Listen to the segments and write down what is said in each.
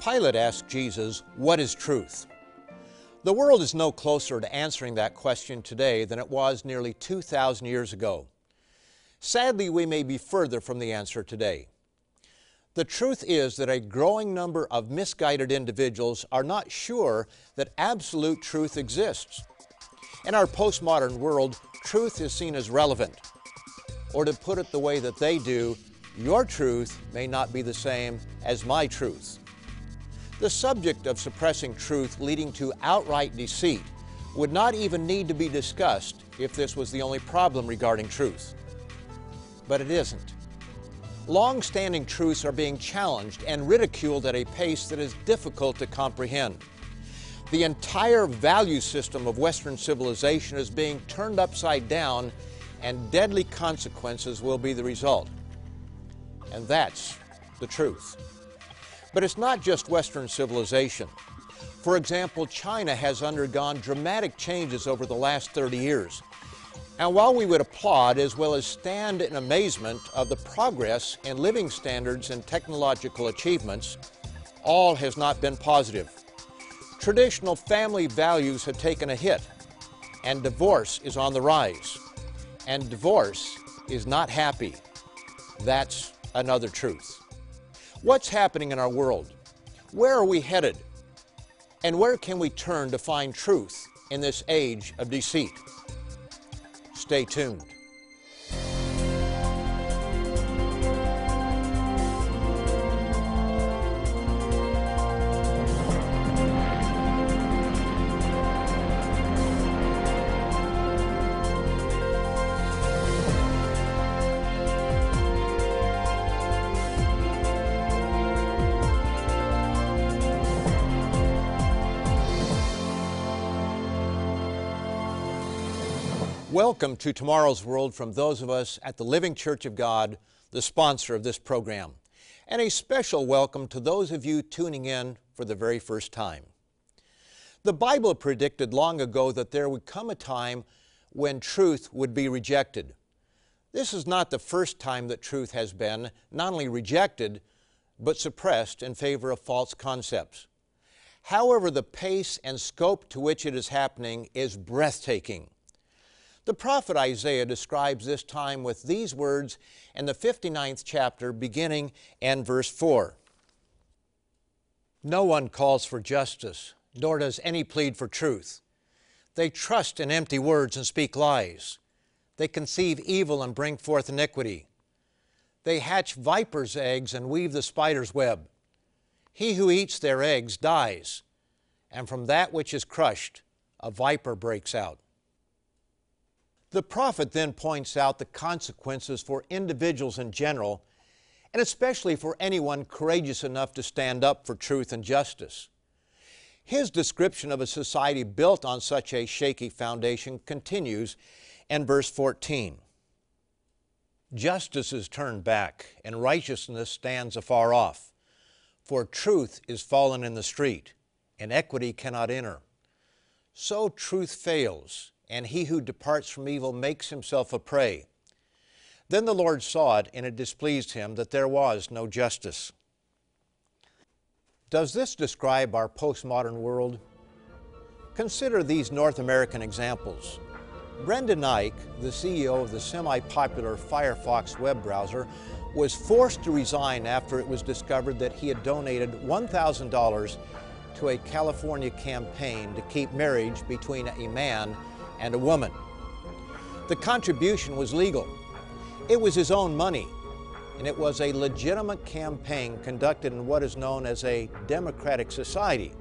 Pilate asked Jesus, What is truth? The world is no closer to answering that question today than it was nearly 2,000 years ago. Sadly, we may be further from the answer today. The truth is that a growing number of misguided individuals are not sure that absolute truth exists. In our postmodern world, truth is seen as relevant. Or to put it the way that they do, your truth may not be the same as my truth. The subject of suppressing truth leading to outright deceit would not even need to be discussed if this was the only problem regarding truth. But it isn't. Long-standing truths are being challenged and ridiculed at a pace that is difficult to comprehend. The entire value system of Western civilization is being turned upside down and deadly consequences will be the result. And that's the truth. But it's not just Western civilization. For example, China has undergone dramatic changes over the last 30 years. And while we would applaud as well as stand in amazement of the progress in living standards and technological achievements, all has not been positive. Traditional family values have taken a hit, and divorce is on the rise. And divorce is not happy. That's another truth. What's happening in our world? Where are we headed? And where can we turn to find truth in this age of deceit? Stay tuned. Welcome to Tomorrow's World from those of us at the Living Church of God, the sponsor of this program. And a special welcome to those of you tuning in for the very first time. The Bible predicted long ago that there would come a time when truth would be rejected. This is not the first time that truth has been not only rejected, but suppressed in favor of false concepts. However, the pace and scope to which it is happening is breathtaking. The prophet Isaiah describes this time with these words in the 59th chapter, beginning and verse 4. No one calls for justice, nor does any plead for truth. They trust in empty words and speak lies. They conceive evil and bring forth iniquity. They hatch viper's eggs and weave the spider's web. He who eats their eggs dies, and from that which is crushed, a viper breaks out. The prophet then points out the consequences for individuals in general, and especially for anyone courageous enough to stand up for truth and justice. His description of a society built on such a shaky foundation continues in verse 14. Justice is turned back, and righteousness stands afar off. For truth is fallen in the street, and equity cannot enter. So truth fails, and he who departs from evil makes himself a prey. Then the Lord saw it, and it displeased him that there was no justice. Does this describe our postmodern world? Consider these North American examples. Brendan Eich, the CEO of the semi-popular Firefox web browser, was forced to resign after it was discovered that he had donated $1,000 to a California campaign to keep marriage between a man and a woman. The contribution was legal. It was his own money, and it was a legitimate campaign conducted in what is known as a democratic society.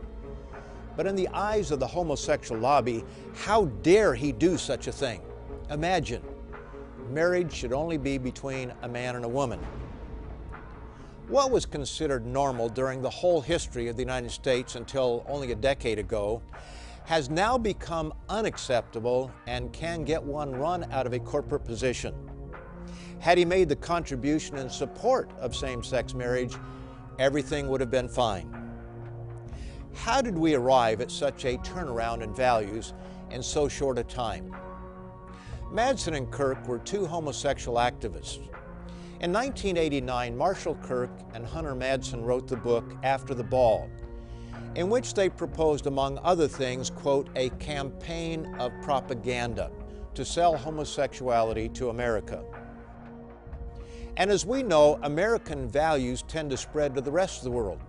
But in the eyes of the homosexual lobby, how dare he do such a thing? Imagine, marriage should only be between a man and a woman. What was considered normal during the whole history of the United States until only a decade ago has now become unacceptable and can get one run out of a corporate position. Had he made the contribution in support of same-sex marriage, everything would have been fine. How did we arrive at such a turnaround in values in so short a time? Madsen and Kirk were two homosexual activists. In 1989, Marshall Kirk and Hunter Madsen wrote the book After the Ball, in which they proposed, among other things, quote, a campaign of propaganda to sell homosexuality to America. And as we know, American values tend to spread to the rest of the world.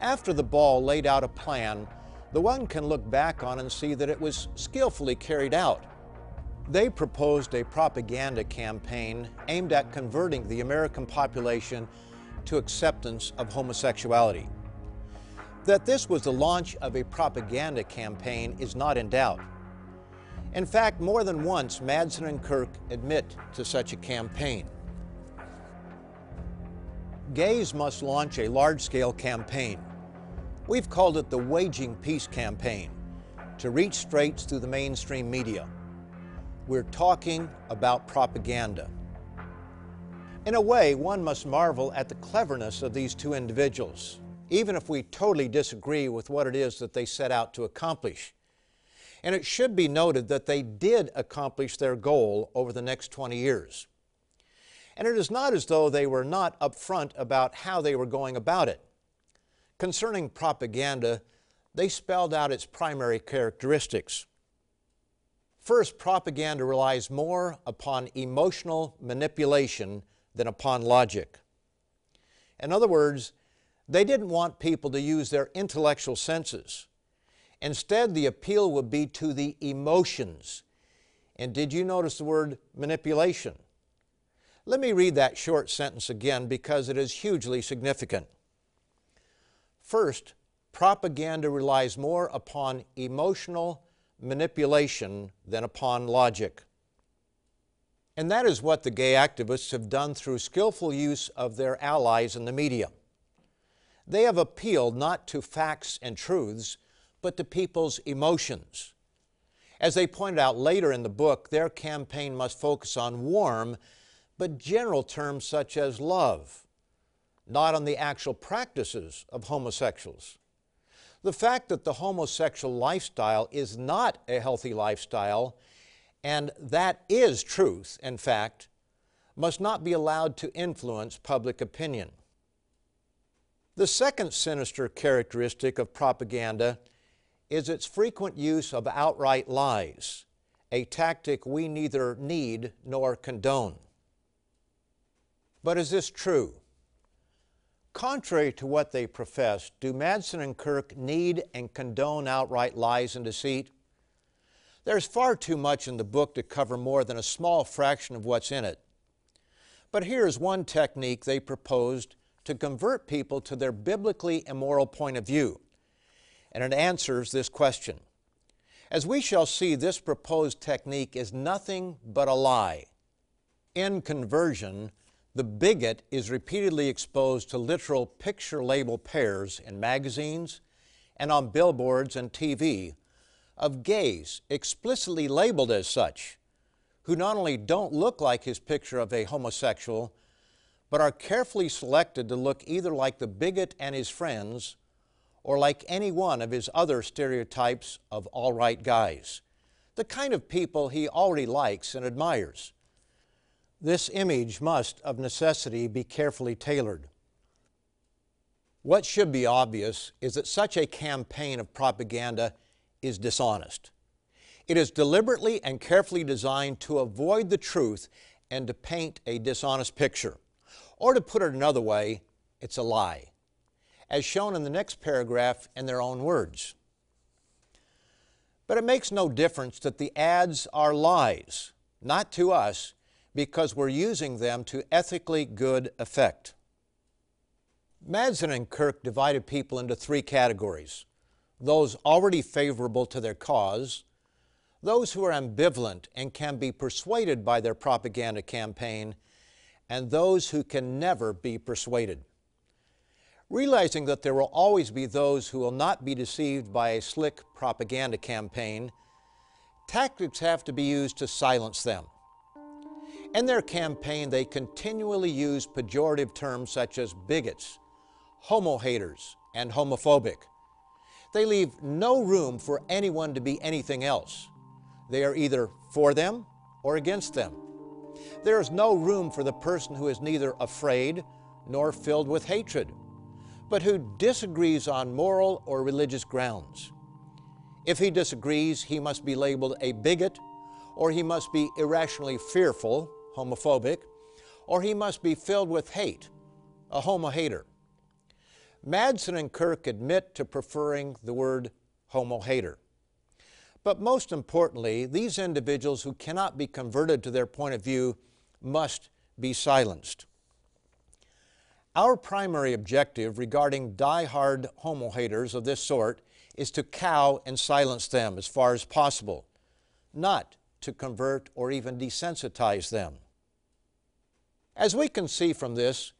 After the ball laid out a plan, the one can look back on and see that it was skillfully carried out. They proposed a propaganda campaign aimed at converting the American population to acceptance of homosexuality. That this was the launch of a propaganda campaign is not in doubt. In fact, more than once, Madsen and Kirk admit to such a campaign. Gays must launch a large-scale campaign. We've called it the Waging Peace Campaign to reach straights through the mainstream media we're talking about propaganda. In a way, one must marvel at the cleverness of these two individuals, even if we totally disagree with what it is that they set out to accomplish. And it should be noted that they did accomplish their goal over the next 20 years. And it is not as though they were not upfront about how they were going about it. Concerning propaganda, they spelled out its primary characteristics. First, propaganda relies more upon emotional manipulation than upon logic. In other words, they didn't want people to use their intellectual senses. Instead, the appeal would be to the emotions. And did you notice the word manipulation? Let me read that short sentence again because it is hugely significant. First, propaganda relies more upon emotional manipulation than upon logic. And that is what the gay activists have done through skillful use of their allies in the media. They have appealed not to facts and truths, but to people's emotions. As they pointed out later in the book, their campaign must focus on warm but general terms such as love, not on the actual practices of homosexuals. The fact that the homosexual lifestyle is not a healthy lifestyle, and that is truth, in fact, must not be allowed to influence public opinion. The second sinister characteristic of propaganda is its frequent use of outright lies, a tactic we neither need nor condone. But is this true? Contrary to what they profess, do Madsen and Kirk need and condone outright lies and deceit? There's far too much in the book to cover more than a small fraction of what's in it. But here's one technique they proposed to convert people to their biblically immoral point of view, and it answers this question. As we shall see, this proposed technique is nothing but a lie. In conversion, the bigot is repeatedly exposed to literal picture label pairs in magazines and on billboards and TV of gays explicitly labeled as such, who not only don't look like his picture of a homosexual, but are carefully selected to look either like the bigot and his friends or like any one of his other stereotypes of all right guys, the kind of people he already likes and admires. This image must, of necessity, be carefully tailored. What should be obvious is that such a campaign of propaganda is dishonest. It is deliberately and carefully designed to avoid the truth and to paint a dishonest picture. Or to put it another way, it's a lie, as shown in the next paragraph in their own words. But it makes no difference that the ads are lies, not to us, because we're using them to ethically good effect. Madsen and Kirk divided people into three categories those already favorable to their cause, those who are ambivalent and can be persuaded by their propaganda campaign, and those who can never be persuaded. Realizing that there will always be those who will not be deceived by a slick propaganda campaign, tactics have to be used to silence them. In their campaign, they continually use pejorative terms such as bigots, homo haters, and homophobic. They leave no room for anyone to be anything else. They are either for them or against them. There is no room for the person who is neither afraid nor filled with hatred, but who disagrees on moral or religious grounds. If he disagrees, he must be labeled a bigot, or he must be irrationally fearful, homophobic, or he must be filled with hate, a homo hater. Madsen and Kirk admit to preferring the word homo hater. But most importantly, these individuals who cannot be converted to their point of view must be silenced. Our primary objective regarding die-hard homo haters of this sort is to cow and silence them as far as possible, not to convert or even desensitize them. As we can see from this,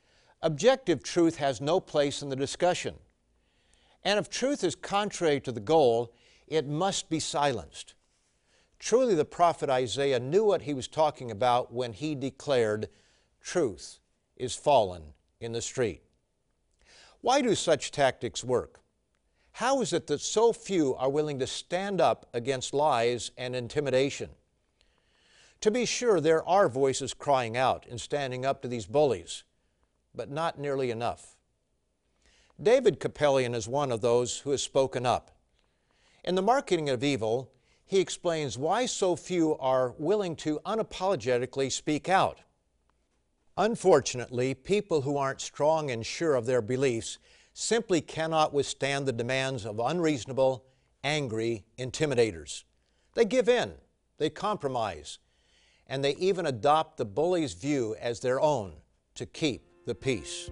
objective truth has no place in the discussion. And if truth is contrary to the goal, it must be silenced. Truly, the prophet Isaiah knew what he was talking about when he declared, Truth is fallen in the street. Why do such tactics work? How is it that so few are willing to stand up against lies and intimidation? To be sure, there are voices crying out and standing up to these bullies, but not nearly enough. David Kupelian is one of those who has spoken up. In The Marketing of Evil, he explains why so few are willing to unapologetically speak out. Unfortunately, people who aren't strong and sure of their beliefs simply cannot withstand the demands of unreasonable, angry intimidators. They give in, they compromise, and they even adopt the bully's view as their own to keep the peace.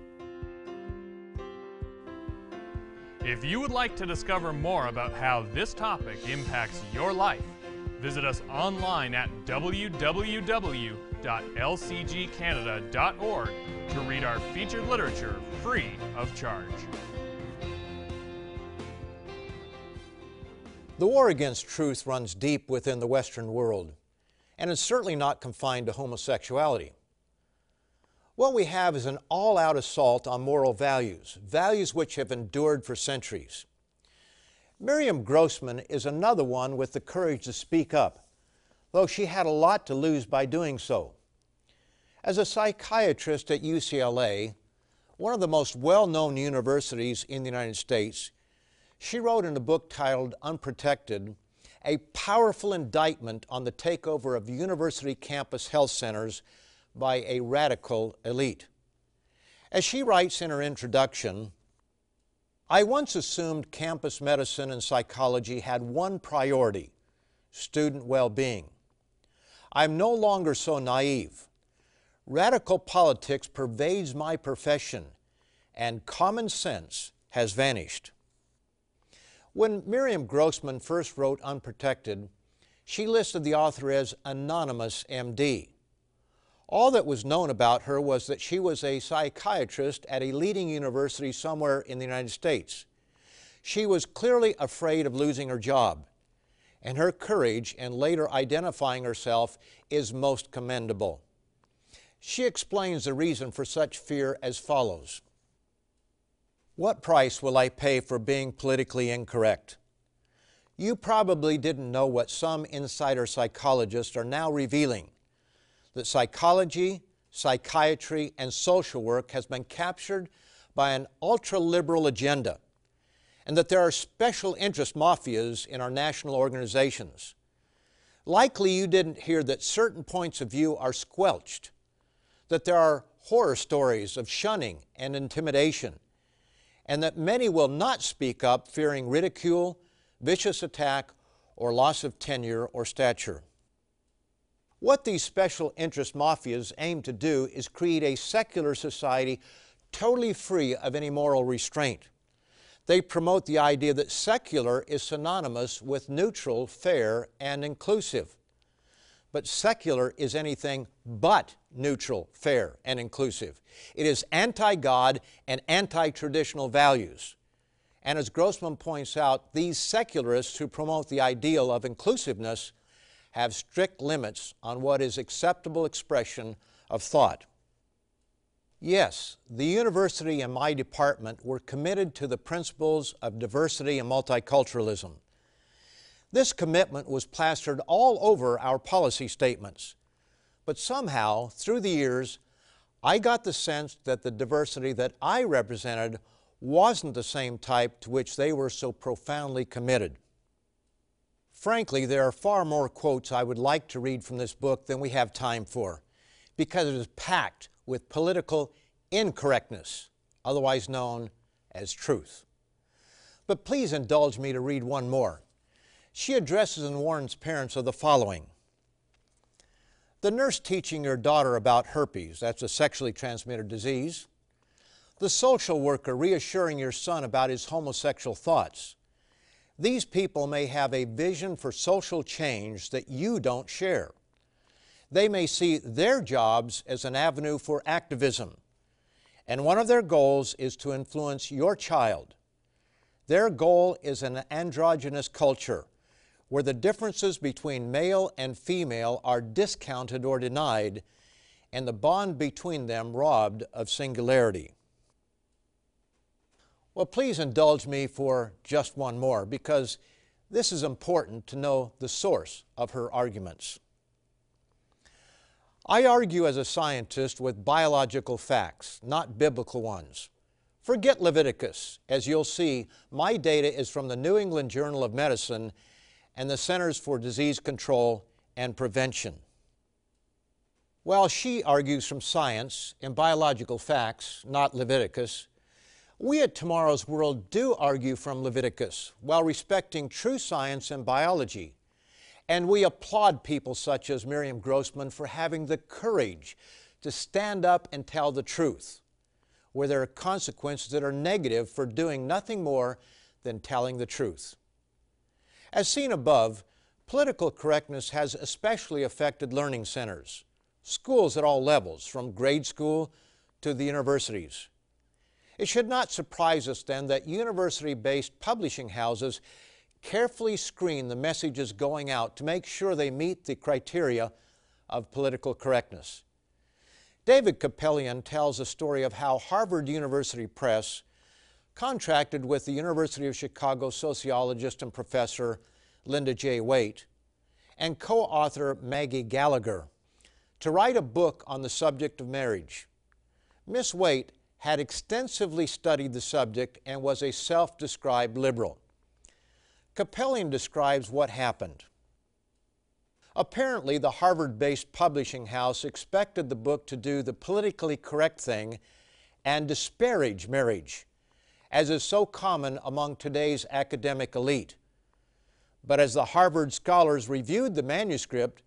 If you would like to discover more about how this topic impacts your life, visit us online at www.lcgcanada.org to read our featured literature free of charge. The war against truth runs deep within the Western world, and is certainly not confined to homosexuality. What we have is an all out assault on moral values, values which have endured for centuries. Miriam Grossman is another one with the courage to speak up, though she had a lot to lose by doing so. As a psychiatrist at UCLA, one of the most well known universities in the United States, she wrote in a book titled Unprotected a powerful indictment on the takeover of university campus health centers by a radical elite. As she writes in her introduction, I once assumed campus medicine and psychology had one priority student well being. I'm no longer so naive. Radical politics pervades my profession, and common sense has vanished. When Miriam Grossman first wrote Unprotected, she listed the author as Anonymous MD. All that was known about her was that she was a psychiatrist at a leading university somewhere in the United States. She was clearly afraid of losing her job, and her courage in later identifying herself is most commendable. She explains the reason for such fear as follows What price will I pay for being politically incorrect? You probably didn't know what some insider psychologists are now revealing that psychology, psychiatry, and social work has been captured by an ultra liberal agenda, and that there are special interest mafias in our national organizations. Likely you didn't hear that certain points of view are squelched, that there are horror stories of shunning and intimidation, and that many will not speak up fearing ridicule, vicious attack, or loss of tenure or stature. What these special interest mafias aim to do is create a secular society totally free of any moral restraint. They promote the idea that secular is synonymous with neutral, fair, and inclusive. But secular is anything but neutral, fair, and inclusive. It is anti God and anti traditional values. And as Grossman points out, these secularists who promote the ideal of inclusiveness have strict limits on what is acceptable expression of thought. Yes, the university and my department were committed to the principles of diversity and multiculturalism. This commitment was plastered all over our policy statements. but somehow, through the years, I got the sense that the diversity that I represented wasn't the same type to which they were so profoundly committed. Frankly, there are far more quotes I would like to read from this book than we have time for, because it is packed with political incorrectness, otherwise known as truth. But please indulge me to read one more. She addresses and warns parents of the following The nurse teaching your daughter about herpes, that's a sexually transmitted disease. The social worker reassuring your son about his homosexual thoughts. These people may have a vision for social change that you don't share. They may see their jobs as an avenue for activism, and one of their goals is to influence your child. Their goal is an androgynous culture where the differences between male and female are discounted or denied, and the bond between them robbed of singularity. Well, please indulge me for just one more because this is important to know the source of her arguments. I argue as a scientist with biological facts, not biblical ones. Forget Leviticus. As you'll see, my data is from the New England Journal of Medicine and the Centers for Disease Control and Prevention. While she argues from science and biological facts, not Leviticus, we at Tomorrow's World do argue from Leviticus while respecting true science and biology. And we applaud people such as Miriam Grossman for having the courage to stand up and tell the truth, where there are consequences that are negative for doing nothing more than telling the truth. As seen above, political correctness has especially affected learning centers, schools at all levels, from grade school to the universities. It should not surprise us then that university based publishing houses carefully screen the messages going out to make sure they meet the criteria of political correctness. David Kupelian tells a story of how Harvard University Press contracted with the University of Chicago sociologist and professor Linda J. Waite and co author Maggie Gallagher to write a book on the subject of marriage. Miss Waite had extensively studied the subject and was a self described liberal. Kupelian describes what happened. Apparently, the Harvard based publishing house expected the book to do the politically correct thing and disparage marriage, as is so common among today's academic elite. But as the Harvard scholars reviewed the manuscript,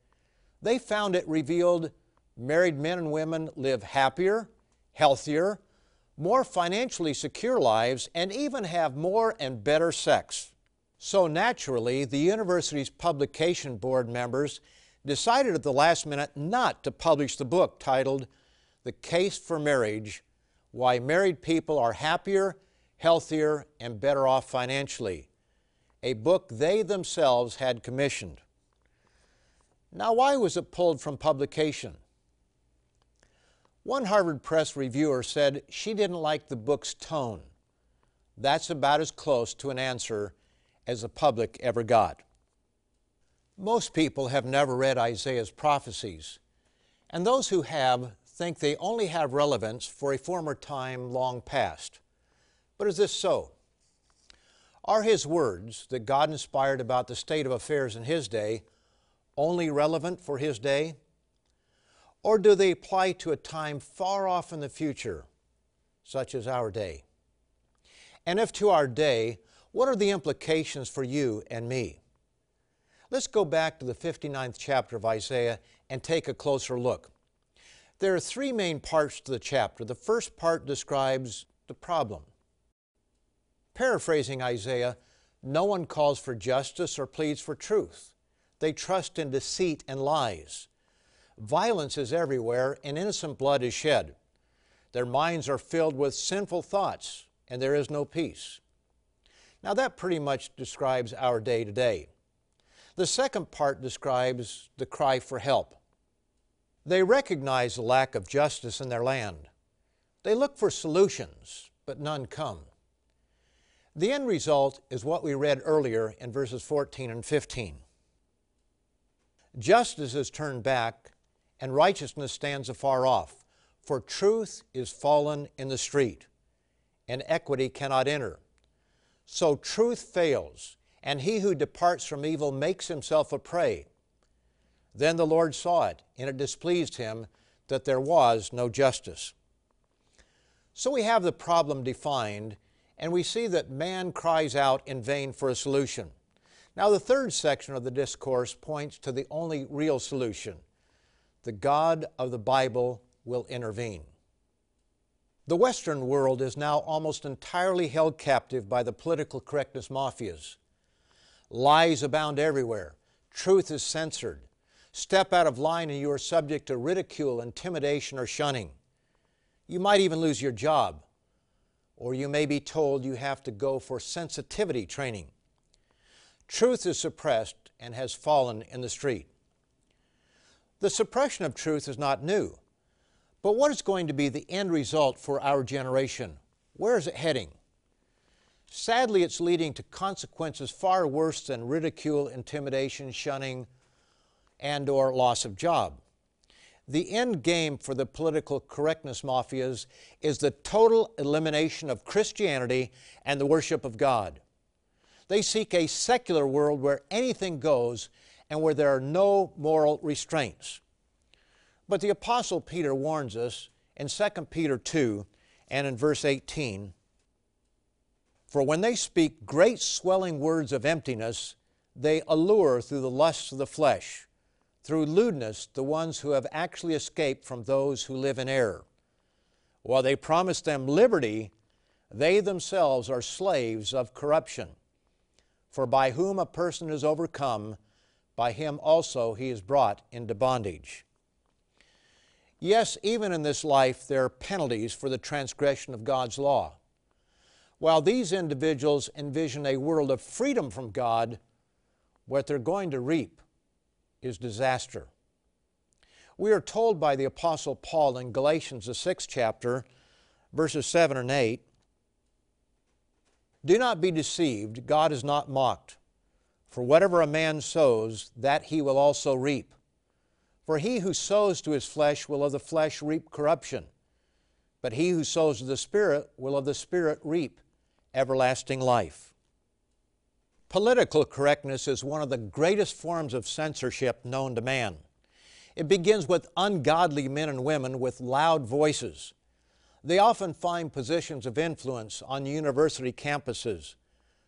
they found it revealed married men and women live happier, healthier, more financially secure lives, and even have more and better sex. So naturally, the university's publication board members decided at the last minute not to publish the book titled The Case for Marriage Why Married People Are Happier, Healthier, and Better Off Financially, a book they themselves had commissioned. Now, why was it pulled from publication? One Harvard Press reviewer said she didn't like the book's tone. That's about as close to an answer as the public ever got. Most people have never read Isaiah's prophecies, and those who have think they only have relevance for a former time long past. But is this so? Are his words that God inspired about the state of affairs in his day only relevant for his day? Or do they apply to a time far off in the future, such as our day? And if to our day, what are the implications for you and me? Let's go back to the 59th chapter of Isaiah and take a closer look. There are three main parts to the chapter. The first part describes the problem. Paraphrasing Isaiah, no one calls for justice or pleads for truth. They trust in deceit and lies. Violence is everywhere, and innocent blood is shed. Their minds are filled with sinful thoughts, and there is no peace. Now, that pretty much describes our day to day. The second part describes the cry for help. They recognize the lack of justice in their land. They look for solutions, but none come. The end result is what we read earlier in verses 14 and 15. Justice is turned back, and righteousness stands afar off. For truth is fallen in the street, and equity cannot enter. So truth fails, and he who departs from evil makes himself a prey. Then the Lord saw it, and it displeased him that there was no justice. So we have the problem defined, and we see that man cries out in vain for a solution. Now, the third section of the discourse points to the only real solution the God of the Bible will intervene. The Western world is now almost entirely held captive by the political correctness mafias. Lies abound everywhere, truth is censored. Step out of line and you are subject to ridicule, intimidation, or shunning. You might even lose your job, or you may be told you have to go for sensitivity training. Truth is suppressed and has fallen in the street. The suppression of truth is not new, but what is going to be the end result for our generation? Where is it heading? Sadly, it's leading to consequences far worse than ridicule, intimidation, shunning, and or loss of job. The end game for the political correctness mafias is the total elimination of Christianity and the worship of God. They seek a secular world where anything goes and where there are no moral restraints. But the Apostle Peter warns us in 2 Peter 2 and in verse 18 For when they speak great swelling words of emptiness, they allure through the lusts of the flesh through lewdness the ones who have actually escaped from those who live in error. While they promise them liberty, they themselves are slaves of corruption. For by whom a person is overcome, by him also he is brought into bondage. Yes, even in this life, there are penalties for the transgression of God's law. While these individuals envision a world of freedom from God, what they're going to reap is disaster. We are told by the Apostle Paul in Galatians, the sixth chapter, verses 7 and 8 Do not be deceived, God is not mocked. For whatever a man sows, that he will also reap. For he who sows to his flesh will of the flesh reap corruption, but he who sows to the Spirit will of the Spirit reap everlasting life. Political correctness is one of the greatest forms of censorship known to man. It begins with ungodly men and women with loud voices. They often find positions of influence on university campuses,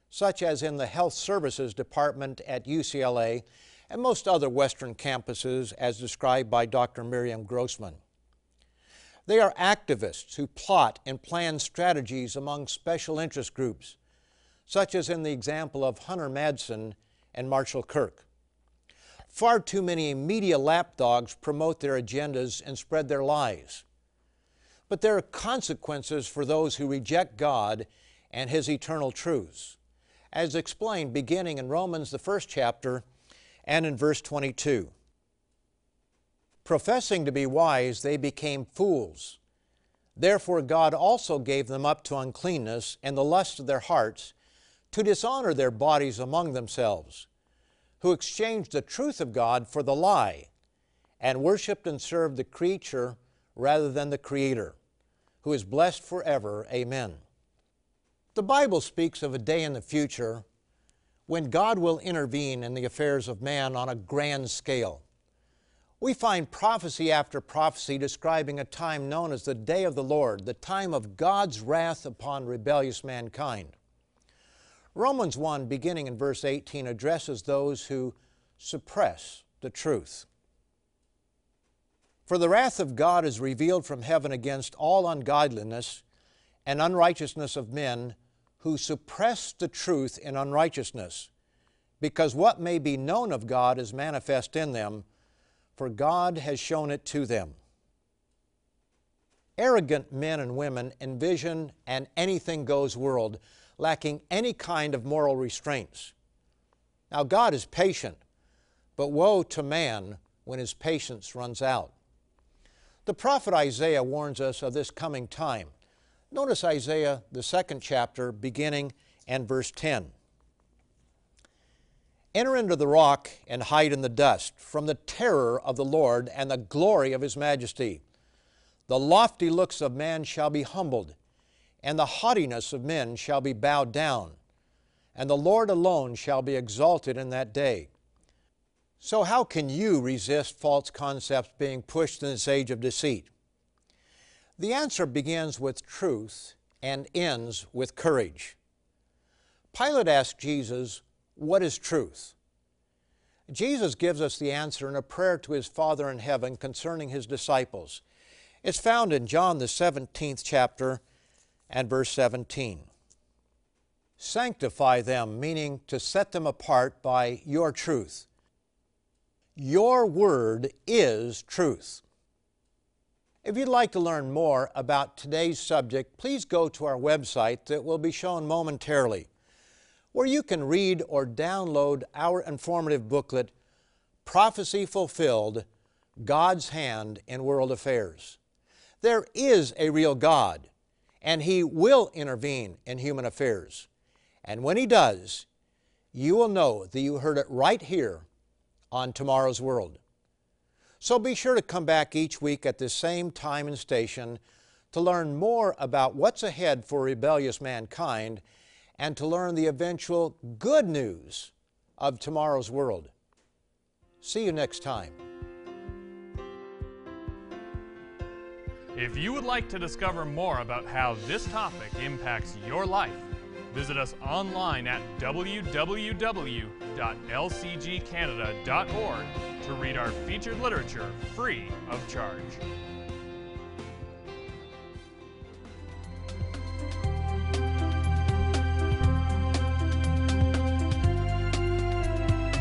such as in the Health Services Department at UCLA and most other Western campuses, as described by Dr. Miriam Grossman. They are activists who plot and plan strategies among special interest groups such as in the example of Hunter Madsen and Marshall Kirk. Far too many media lapdogs promote their agendas and spread their lies. But there are consequences for those who reject God and His eternal truths, as explained beginning in Romans, the first chapter, and in verse 22. Professing to be wise, they became fools. Therefore, God also gave them up to uncleanness and the lust of their hearts to dishonor their bodies among themselves, who exchanged the truth of God for the lie, and worshiped and served the creature rather than the Creator, who is blessed forever. Amen. The Bible speaks of a day in the future when God will intervene in the affairs of man on a grand scale. We find prophecy after prophecy describing a time known as the day of the Lord, the time of God's wrath upon rebellious mankind. Romans 1, beginning in verse 18, addresses those who suppress the truth. For the wrath of God is revealed from heaven against all ungodliness and unrighteousness of men who suppress the truth in unrighteousness, because what may be known of God is manifest in them, for God has shown it to them. Arrogant men and women envision an anything goes world lacking any kind of moral restraints. Now, God is patient, but woe to man when his patience runs out. The prophet Isaiah warns us of this coming time. Notice Isaiah, the second chapter, beginning and verse 10. Enter into the rock and hide in the dust from the terror of the Lord and the glory of his majesty. The lofty looks of man shall be humbled, and the haughtiness of men shall be bowed down, and the Lord alone shall be exalted in that day. So, how can you resist false concepts being pushed in this age of deceit? The answer begins with truth and ends with courage. Pilate asked Jesus, What is truth? Jesus gives us the answer in a prayer to his Father in heaven concerning his disciples. It's found in John, the 17th chapter, and verse 17. Sanctify them, meaning to set them apart by your truth. Your word is truth. If you'd like to learn more about today's subject, please go to our website that will be shown momentarily, where you can read or download our informative booklet, Prophecy Fulfilled God's Hand in World Affairs. There is a real God, and He will intervene in human affairs. And when He does, you will know that you heard it right here on Tomorrow's World. So be sure to come back each week at the same time and station to learn more about what's ahead for rebellious mankind and to learn the eventual good news of tomorrow's world. See you next time. If you would like to discover more about how this topic impacts your life, Visit us online at www.lcgcanada.org to read our featured literature free of charge.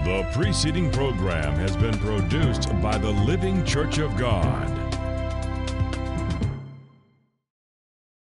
The preceding program has been produced by the Living Church of God.